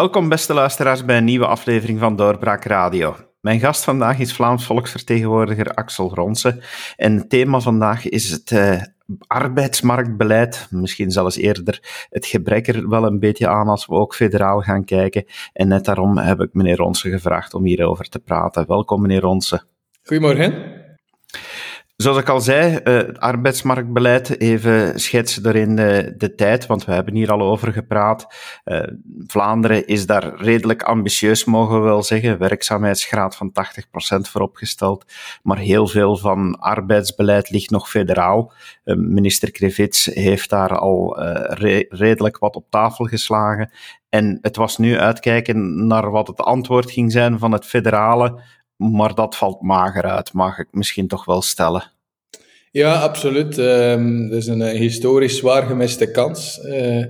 Welkom, beste luisteraars, bij een nieuwe aflevering van Doorbraak Radio. Mijn gast vandaag is Vlaams volksvertegenwoordiger Axel Ronse. En het thema vandaag is het uh, arbeidsmarktbeleid. Misschien zelfs eerder het gebrek er wel een beetje aan als we ook federaal gaan kijken. En net daarom heb ik meneer Ronse gevraagd om hierover te praten. Welkom, meneer Ronse. Goedemorgen. Zoals ik al zei, uh, arbeidsmarktbeleid, even schetsen erin de, de, tijd, want we hebben hier al over gepraat. Uh, Vlaanderen is daar redelijk ambitieus, mogen we wel zeggen. Werkzaamheidsgraad van 80% vooropgesteld. Maar heel veel van arbeidsbeleid ligt nog federaal. Minister Krevits heeft daar al re redelijk wat op tafel geslagen. En het was nu uitkijken naar wat het antwoord ging zijn van het federale maar dat valt mager uit, mag ik misschien toch wel stellen. Ja, absoluut. Um, is een uh, historisch zwaar gemiste kans. Uh,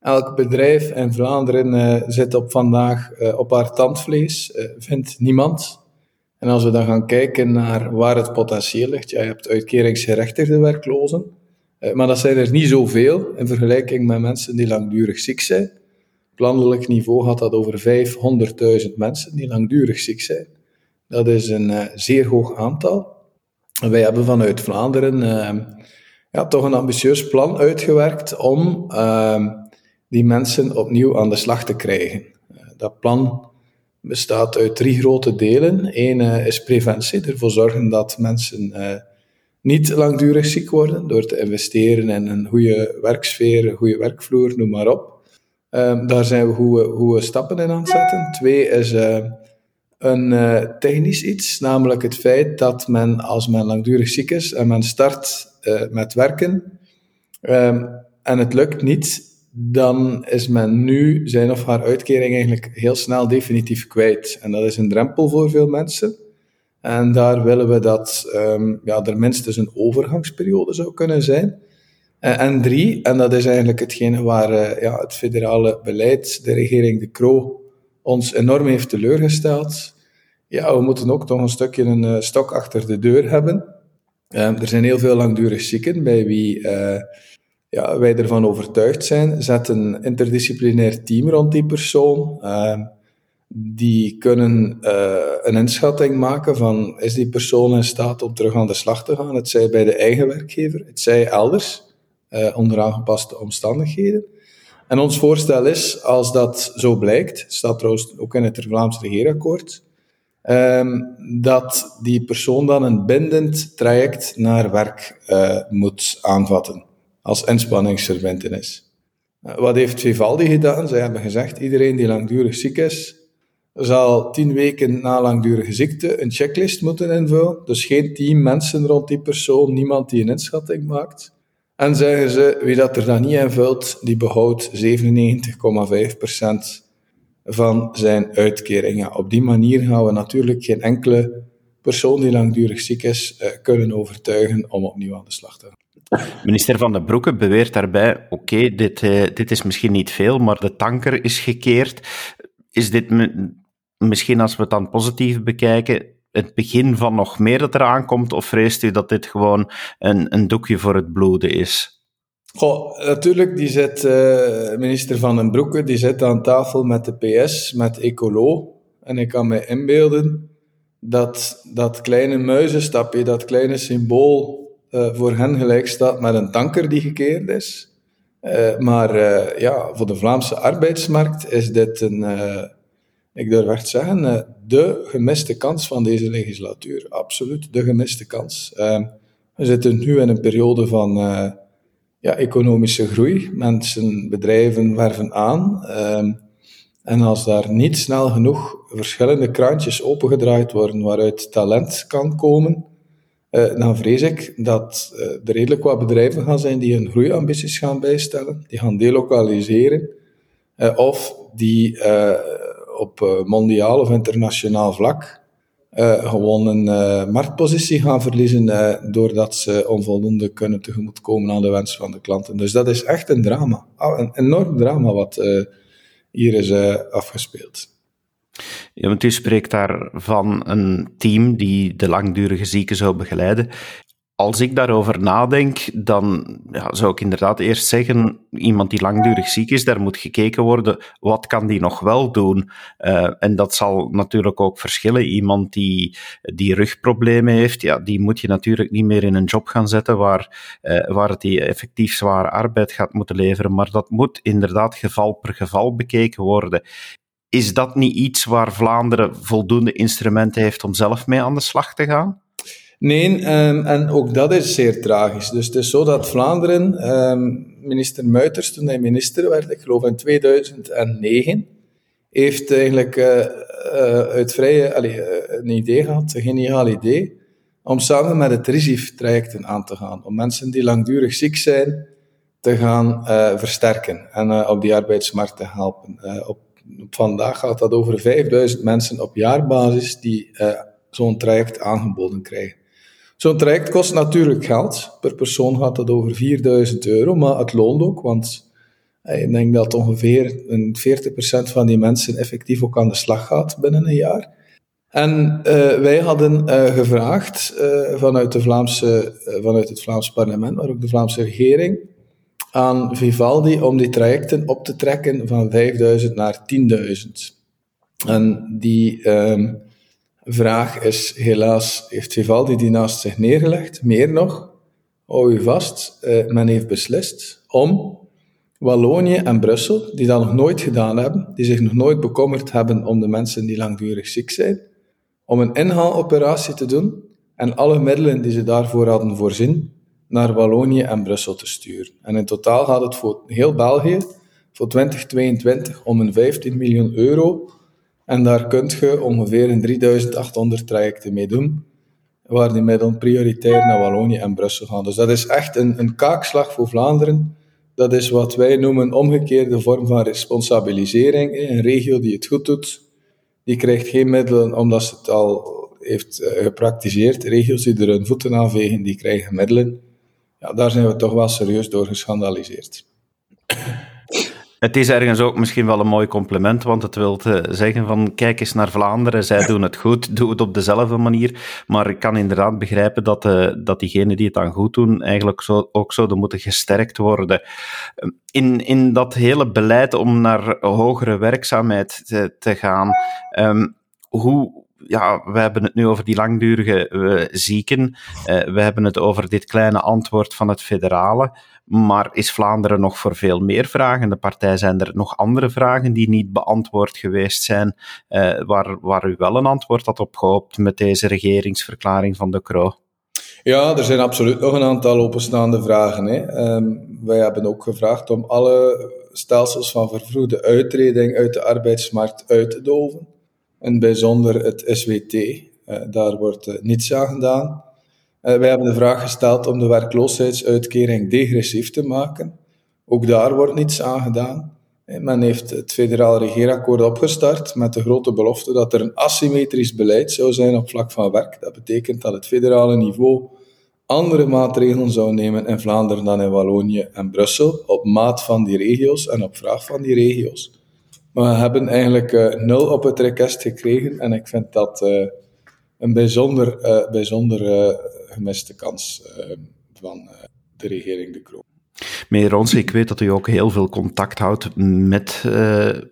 elk bedrijf in Vlaanderen uh, zit op vandaag op haar tandvlees, vindt niemand. En als we dan gaan kijken naar waar het potentieel ligt, ja, je hebt uitkeringsgerechtigde werklozen, maar dat zijn er niet zoveel in vergelijking met mensen die langdurig ziek zijn. Op landelijk niveau gaat dat over 500.000 mensen die langdurig ziek zijn. Dat is een zeer hoog aantal. Wij hebben vanuit Vlaanderen uh, ja, toch een ambitieus plan uitgewerkt om uh, die mensen opnieuw aan de slag te krijgen. dat plan bestaat uit drie grote delen. Eén is preventie, ervoor zorgen dat mensen niet langdurig ziek worden door te investeren in een goede werksfeer, een goede werkvloer, noem maar op. Ehm, daar zijn we goede, goede stappen in aan het zetten. Twee is een uh, technisch iets, namelijk het feit dat men, als men langdurig ziek is en men start uh, met werken um, en het lukt niet, dan is men nu zijn of haar uitkering eigenlijk heel snel definitief kwijt. En dat is een drempel voor veel mensen. En daar willen we dat um, ja, er minstens een overgangsperiode zou kunnen zijn. En drie, en dat is eigenlijk hetgene waar ja, het federale beleid, de regering De Croo, ons enorm heeft teleurgesteld ja, we moeten ook toch een stukje een uh, stok achter de deur hebben. Uh, er zijn heel veel langdurig zieken bij wie uh, ja, wij ervan overtuigd zijn. Zet een interdisciplinair team rond die persoon. Die kunnen een inschatting maken van is die persoon in staat om terug aan de slag te gaan. Het zij bij de eigen werkgever, het zij elders, onder aangepaste omstandigheden. En ons voorstel is, als dat zo blijkt, staat trouwens ook in het Vlaams regeerakkoord, Um, dat die persoon dan een bindend traject naar werk uh, moet aanvatten als inspanningsverbintenis. Uh, wat heeft Vivaldi gedaan? Zij hebben gezegd, iedereen die langdurig ziek is, zal tien weken na langdurige ziekte een checklist moeten invullen. Dus geen tien mensen rond die persoon, niemand die een inschatting maakt. En zeggen ze, wie dat er dan niet invult, die behoudt 97,5% van zijn uitkeringen. Op die manier gaan we natuurlijk geen enkele persoon die langdurig ziek is uh, kunnen overtuigen om opnieuw aan de slag te gaan. Minister Van den Broeke beweert daarbij: oké, dit, uh, dit is misschien niet veel, maar de tanker is gekeerd. Is dit misschien, als we het dan positief bekijken, het begin van nog meer dat eraan komt? Of vreest u dat dit gewoon een, een doekje voor het bloeden is? Goh, natuurlijk, die zit, uh, minister Van den Broeke, die zit aan tafel met de PS, met Ecolo. En ik kan me inbeelden dat dat kleine muizenstapje, dat kleine symbool, uh, voor hen gelijk staat met een tanker die gekeerd is. Uh, maar ja, voor de Vlaamse arbeidsmarkt is dit een, ik durf echt zeggen, de gemiste kans van deze legislatuur. Absoluut, de gemiste kans. we zitten nu in een periode van ja, economische groei. Mensen, bedrijven werven aan. Ehm, en als daar niet snel genoeg verschillende kraantjes opengedraaid worden waaruit talent kan komen, uh, dan vrees ik dat uh, er redelijk wat bedrijven gaan zijn die hun groeiambities gaan bijstellen, die gaan delocaliseren, uh, of die op mondiaal of internationaal vlak uh, gewoon een uh, marktpositie gaan verliezen uh, doordat ze onvoldoende kunnen tegemoetkomen aan de wens van de klanten. Dus dat is echt een drama. Ah, een enorm drama wat hier is afgespeeld. Ja, want u spreekt daar van een team die de langdurige zieken zou begeleiden. Als ik daarover nadenk, dan ja, zou ik inderdaad eerst zeggen, iemand die langdurig ziek is, daar moet gekeken worden, wat kan die nog wel doen? Uh, en dat zal natuurlijk ook verschillen. Iemand die, die rugproblemen heeft, ja, die moet je natuurlijk niet meer in een job gaan zetten waar, uh, waar die effectief zware arbeid gaat moeten leveren. Maar dat moet inderdaad geval per geval bekeken worden. Is dat niet iets waar Vlaanderen voldoende instrumenten heeft om zelf mee aan de slag te gaan? Nee, um, en ook dat is zeer tragisch. Dus het is zo dat Vlaanderen, um, minister Muiters, toen hij minister werd, ik geloof in 2009, heeft eigenlijk uh, uit vrije, allee, uh, een idee gehad, een geniaal idee, om samen met het RISIF-trajecten aan te gaan. Om mensen die langdurig ziek zijn, te gaan versterken en op die arbeidsmarkt te helpen. op, vandaag gaat dat over 5000 mensen op jaarbasis die zo'n traject aangeboden krijgen. Zo'n traject kost natuurlijk geld. Per persoon gaat dat over 4000 euro, maar het loont ook, want eh, ik denk dat ongeveer 40% van die mensen effectief ook aan de slag gaat binnen een jaar. En uh, wij hadden uh, gevraagd vanuit, de Vlaamse, vanuit het Vlaams parlement, maar ook de Vlaamse regering, aan Vivaldi om die trajecten op te trekken van 5000 naar 10.000. En die um, vraag is helaas, heeft Vivaldi die naast zich neergelegd? Meer nog, hou u vast, uh, men heeft beslist om Wallonië en Brussel, die dat nog nooit gedaan hebben, die zich nog nooit bekommerd hebben om de mensen die langdurig ziek zijn, om een inhaaloperatie te doen en alle middelen die ze daarvoor hadden voorzien, naar Wallonië en Brussel te sturen. En in totaal gaat het voor heel België, voor 2022, om een 15 miljoen euro en daar kunt je ongeveer een 3800 trajecten mee doen, waar die middelen prioritair naar Wallonië en Brussel gaan. Dus dat is echt een, een kaakslag voor Vlaanderen. Dat is wat wij noemen omgekeerde vorm van responsabilisering. Een regio die het goed doet, die krijgt geen middelen omdat ze het al heeft eh, gepraktiseerd. Regio's die er hun voeten aan vegen, die krijgen middelen. Ja, daar zijn we toch wel serieus door geschandaliseerd. Het is ergens ook misschien wel een mooi compliment, want het wil zeggen van kijk eens naar Vlaanderen, zij doen het goed, doe het op dezelfde manier. Maar ik kan inderdaad begrijpen dat, uh, dat diegenen die het dan goed doen, eigenlijk zo, ook zouden moeten gesterkt worden. In, in dat hele beleid om naar hogere werkzaamheid te, te gaan, um, hoe, ja, we hebben het nu over die langdurige uh, zieken. Uh, we hebben het over dit kleine antwoord van het federale. Maar is Vlaanderen nog voor veel meer vragen? De partij zijn er nog andere vragen die niet beantwoord geweest zijn, uh, waar, waar u wel een antwoord had op gehoopt met deze regeringsverklaring van de Croo? Ja, er zijn absoluut nog een aantal openstaande vragen. Hè. Um, wij hebben ook gevraagd om alle stelsels van vervroegde uittreding uit de arbeidsmarkt uit te doven. En bijzonder het SWT, uh, daar wordt uh, niets aan gedaan. Uh, wij hebben de vraag gesteld om de werkloosheidsuitkering degressief te maken. Ook daar wordt niets aan gedaan. Eh, men heeft het federaal regeerakkoord opgestart met de grote belofte dat er een asymmetrisch beleid zou zijn op vlak van werk. Dat betekent dat het federale niveau andere maatregelen zou nemen in Vlaanderen dan in Wallonië en Brussel, op maat van die regio's en op vraag van die regio's. Maar we hebben eigenlijk uh, nul op het request gekregen en ik vind dat uh, een bijzonder, uh, bijzonder gemiste kans van de regering De Croo. Meneer Rons, ik weet dat u ook heel veel contact houdt met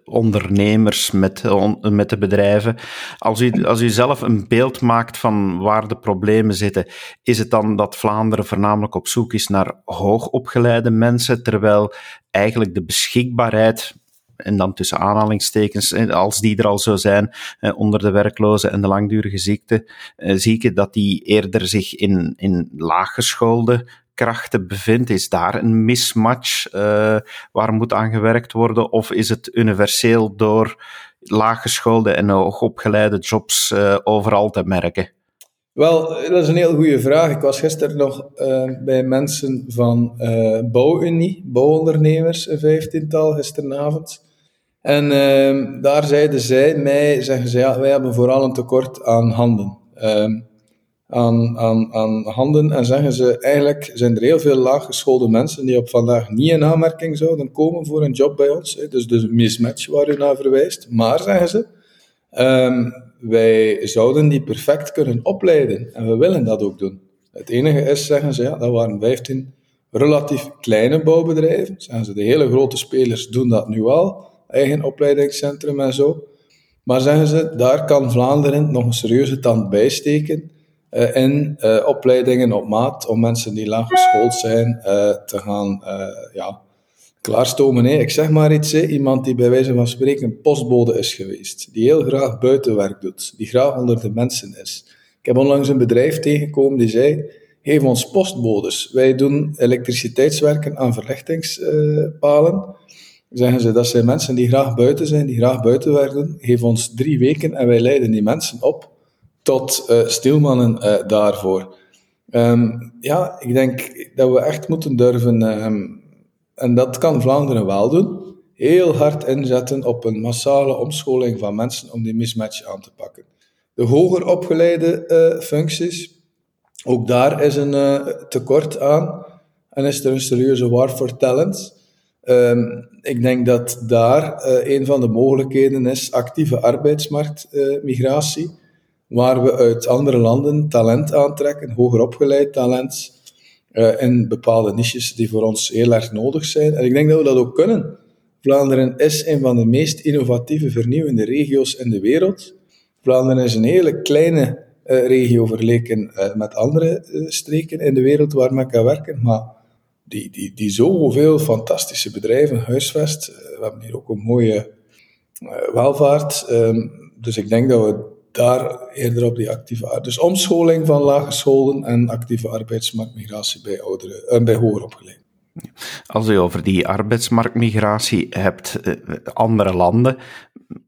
ondernemers, met, met de bedrijven. Als u, als u zelf een beeld maakt van waar de problemen zitten, is het dan dat Vlaanderen voornamelijk op zoek is naar hoogopgeleide mensen, terwijl eigenlijk de beschikbaarheid en dan tussen aanhalingstekens, als die er al zo zijn, onder de werklozen en de langdurige ziekte, eh, zieken, dat die eerder zich in, in laaggeschoolde krachten bevindt? Is daar een mismatch waar moet aan gewerkt worden? Of is het universeel door laaggeschoolde en hoogopgeleide jobs overal te merken? Wel, dat is een heel goede vraag. Ik was gisteren nog bij mensen van Bouwunie, bouwondernemers, een vijftiental gisteravond. En uh, daar zeiden zij mij, zeggen ze, ja, wij hebben vooral een tekort aan handen. Uh, aan, aan, aan handen en zeggen ze, eigenlijk zijn er heel veel laaggeschoolde mensen die op vandaag niet in aanmerking zouden komen voor een job bij ons. Hè. Dus, dus een mismatch waar u naar verwijst. Maar, zeggen ze, um, wij zouden die perfect kunnen opleiden en we willen dat ook doen. Het enige is, zeggen ze, ja, dat waren 15 relatief kleine bouwbedrijven. Zeggen ze, de hele grote spelers doen dat nu al, eigen opleidingscentrum en zo. Maar zeggen ze, daar kan Vlaanderen nog een serieuze tand bijsteken uh, in uh, opleidingen op maat om mensen die laag geschoold zijn uh, te gaan ja, klaarstomen. Hè. Ik zeg maar iets, iemand die bij wijze van spreken postbode is geweest, die heel graag buitenwerk doet, die graag onder de mensen is. Ik heb onlangs een bedrijf tegengekomen die zei, geef ons postbodes. Wij doen elektriciteitswerken aan verlichtingspalen. Zeggen ze, dat zijn mensen die graag buiten zijn, die graag buitenwerk doen. Geef ons drie weken en wij leiden die mensen op tot uh, stilmannen uh, daarvoor. Um, ja, ik denk dat we echt moeten durven um, en dat kan Vlaanderen wel doen, heel hard inzetten op een massale omscholing van mensen om die mismatch aan te pakken. De hoger opgeleide uh, functies, ook daar is een tekort aan en is er een serieuze war for talent. Um, ik denk dat daar uh, een van de mogelijkheden is actieve arbeidsmarktmigratie, waar we uit andere landen talent aantrekken, hoger opgeleid talent, uh, in bepaalde niches die voor ons heel erg nodig zijn. En ik denk dat we dat ook kunnen. Vlaanderen is een van de meest innovatieve, vernieuwende regio's in de wereld. Vlaanderen is een hele kleine uh, regio vergeleken uh, met andere streken in de wereld waar men kan werken, maar die, die, die zoveel fantastische bedrijven huisvest. we hebben hier ook een mooie welvaart. Um, dus ik denk dat we daar eerder op die actieve Dus omscholing van laaggeschoolden en actieve arbeidsmarktmigratie bij, ouderen, en bij hoger opgeleiden. Als u over die arbeidsmarktmigratie hebt, eh, andere landen,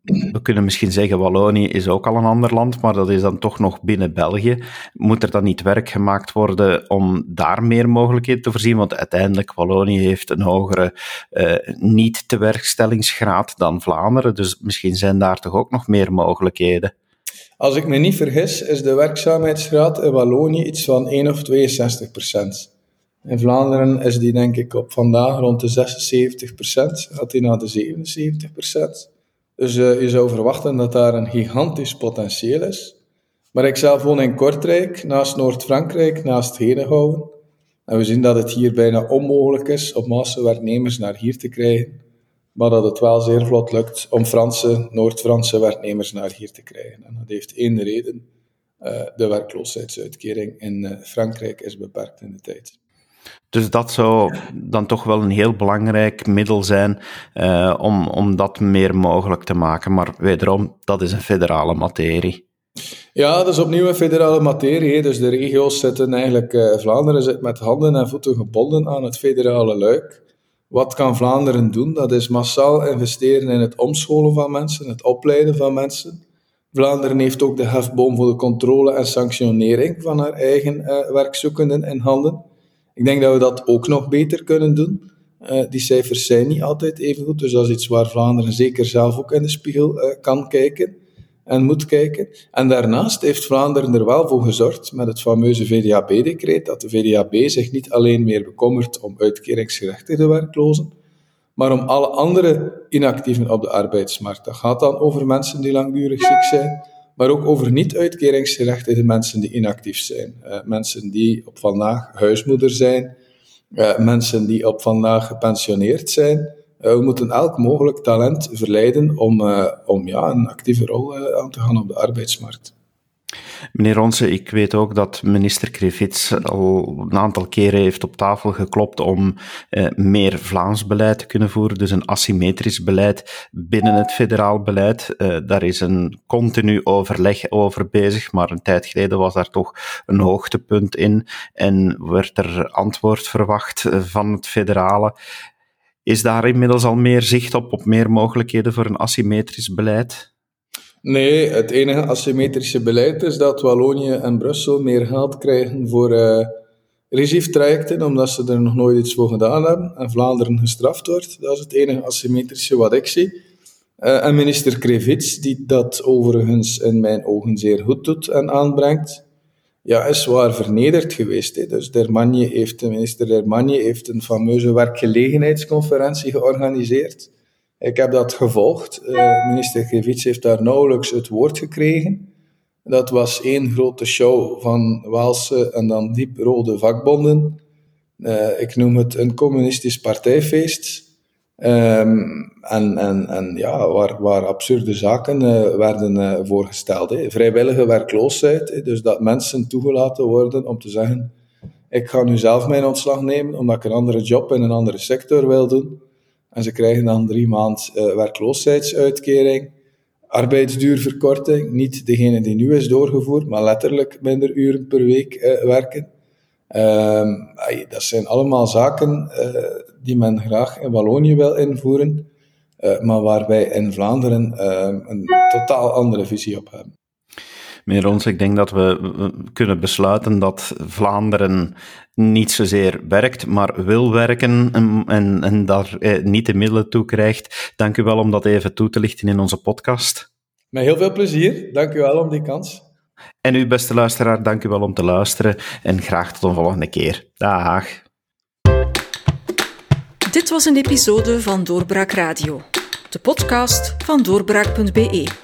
we kunnen misschien zeggen Wallonië is ook al een ander land, maar dat is dan toch nog binnen België. Moet er dan niet werk gemaakt worden om daar meer mogelijkheden te voorzien? Want uiteindelijk, Wallonië heeft een hogere uh, niet-tewerkstellingsgraad dan Vlaanderen, dus misschien zijn daar toch ook nog meer mogelijkheden. Als ik me niet vergis, is de werkzaamheidsgraad in Wallonië iets van 1 of 62 procent. In Vlaanderen is die denk ik op vandaag rond de 76 procent, gaat die naar de 77 procent. Dus uh, je zou verwachten dat daar een gigantisch potentieel is. Maar ik zelf woon in Kortrijk, naast Noord-Frankrijk, naast Henegouwen. En we zien dat het hier bijna onmogelijk is om massa werknemers naar hier te krijgen maar dat het wel zeer vlot lukt om Franse, Noord-Franse werknemers naar hier te krijgen. En dat heeft één reden. Uh, de werkloosheidsuitkering in uh, Frankrijk is beperkt in de tijd. Dus dat zou dan toch wel een heel belangrijk middel zijn uh, om, om dat meer mogelijk te maken. Maar wederom, dat is een federale materie. Ja, dat is opnieuw een federale materie. Dus de regio's zitten eigenlijk, Vlaanderen zit met handen en voeten gebonden aan het federale luik. Wat kan Vlaanderen doen? Dat is massaal investeren in het omscholen van mensen, het opleiden van mensen. Vlaanderen heeft ook de hefboom voor de controle en sanctionering van haar eigen uh, werkzoekenden in handen. Ik denk dat we dat ook nog beter kunnen doen. Uh, die cijfers zijn niet altijd even goed, dus dat is iets waar Vlaanderen zeker zelf ook in de spiegel uh, kan kijken en moet kijken. En daarnaast heeft Vlaanderen er wel voor gezorgd met het fameuze VDAB-decreet, dat de VDAB zich niet alleen meer bekommert om uitkeringsgerechtigde werklozen, maar om alle andere inactieven op de arbeidsmarkt. Dat gaat dan over mensen die langdurig ziek zijn, maar ook over niet-uitkeringsgerechtigde mensen die inactief zijn. Uh, mensen die op vandaag huismoeder zijn, uh, mensen die op vandaag gepensioneerd zijn, eh, we moeten elk mogelijk talent verleiden om, om ja, een actieve rol aan te gaan op de arbeidsmarkt. Meneer Ronse, ik weet ook dat minister Krivits al een aantal keren heeft op tafel geklopt om eh, meer Vlaams beleid te kunnen voeren, dus een asymmetrisch beleid binnen het federaal beleid. Eh, daar is een continu overleg over bezig, maar een tijd geleden was daar toch een hoogtepunt in en werd er antwoord verwacht van het federale. Is daar inmiddels al meer zicht op, op meer mogelijkheden voor een asymmetrisch beleid? Nee, het enige asymmetrische beleid is dat Wallonië en Brussel meer geld krijgen voor uh, regietrajecten, omdat ze er nog nooit iets voor gedaan hebben en Vlaanderen gestraft wordt. Dat is het enige asymmetrische wat ik zie. Uh, en minister Krevits, die dat overigens in mijn ogen zeer goed doet en aanbrengt, ja, is zwaar vernederd geweest. Dus Dermagne heeft, de minister Dermagne heeft een fameuze werkgelegenheidsconferentie georganiseerd. Ik heb dat gevolgd. Uh, minister Krevits heeft daar nauwelijks het woord gekregen. Dat was één grote show van Waalse en dan dieprode vakbonden. Uh, ik noem het een communistisch partijfeest. Um, en, en, en ja, waar, waar absurde zaken uh, werden uh, voorgesteld. Hè. Vrijwillige werkloosheid, dus dat mensen toegelaten worden om te zeggen: Ik ga nu zelf mijn ontslag nemen omdat ik een andere job in een andere sector wil doen. En ze krijgen dan drie maand uh, werkloosheidsuitkering, arbeidsduurverkorting, niet degene die nu is doorgevoerd, maar letterlijk minder uren per week werken. Ehm, dat zijn allemaal zaken die men graag in Wallonië wil invoeren, maar waar wij in Vlaanderen uh, een totaal andere visie op hebben. Meneer Rons, ik denk dat we kunnen besluiten dat Vlaanderen niet zozeer werkt, maar wil werken en, en, en daar eh, niet de middelen toe krijgt. Dank u wel om dat even toe te lichten in onze podcast. Met heel veel plezier. Dank u wel om die kans. En u, beste luisteraar, dank u wel om te luisteren en graag tot een volgende keer. Dag. Dit was een episode van Doorbraak Radio, de podcast van doorbraak.be.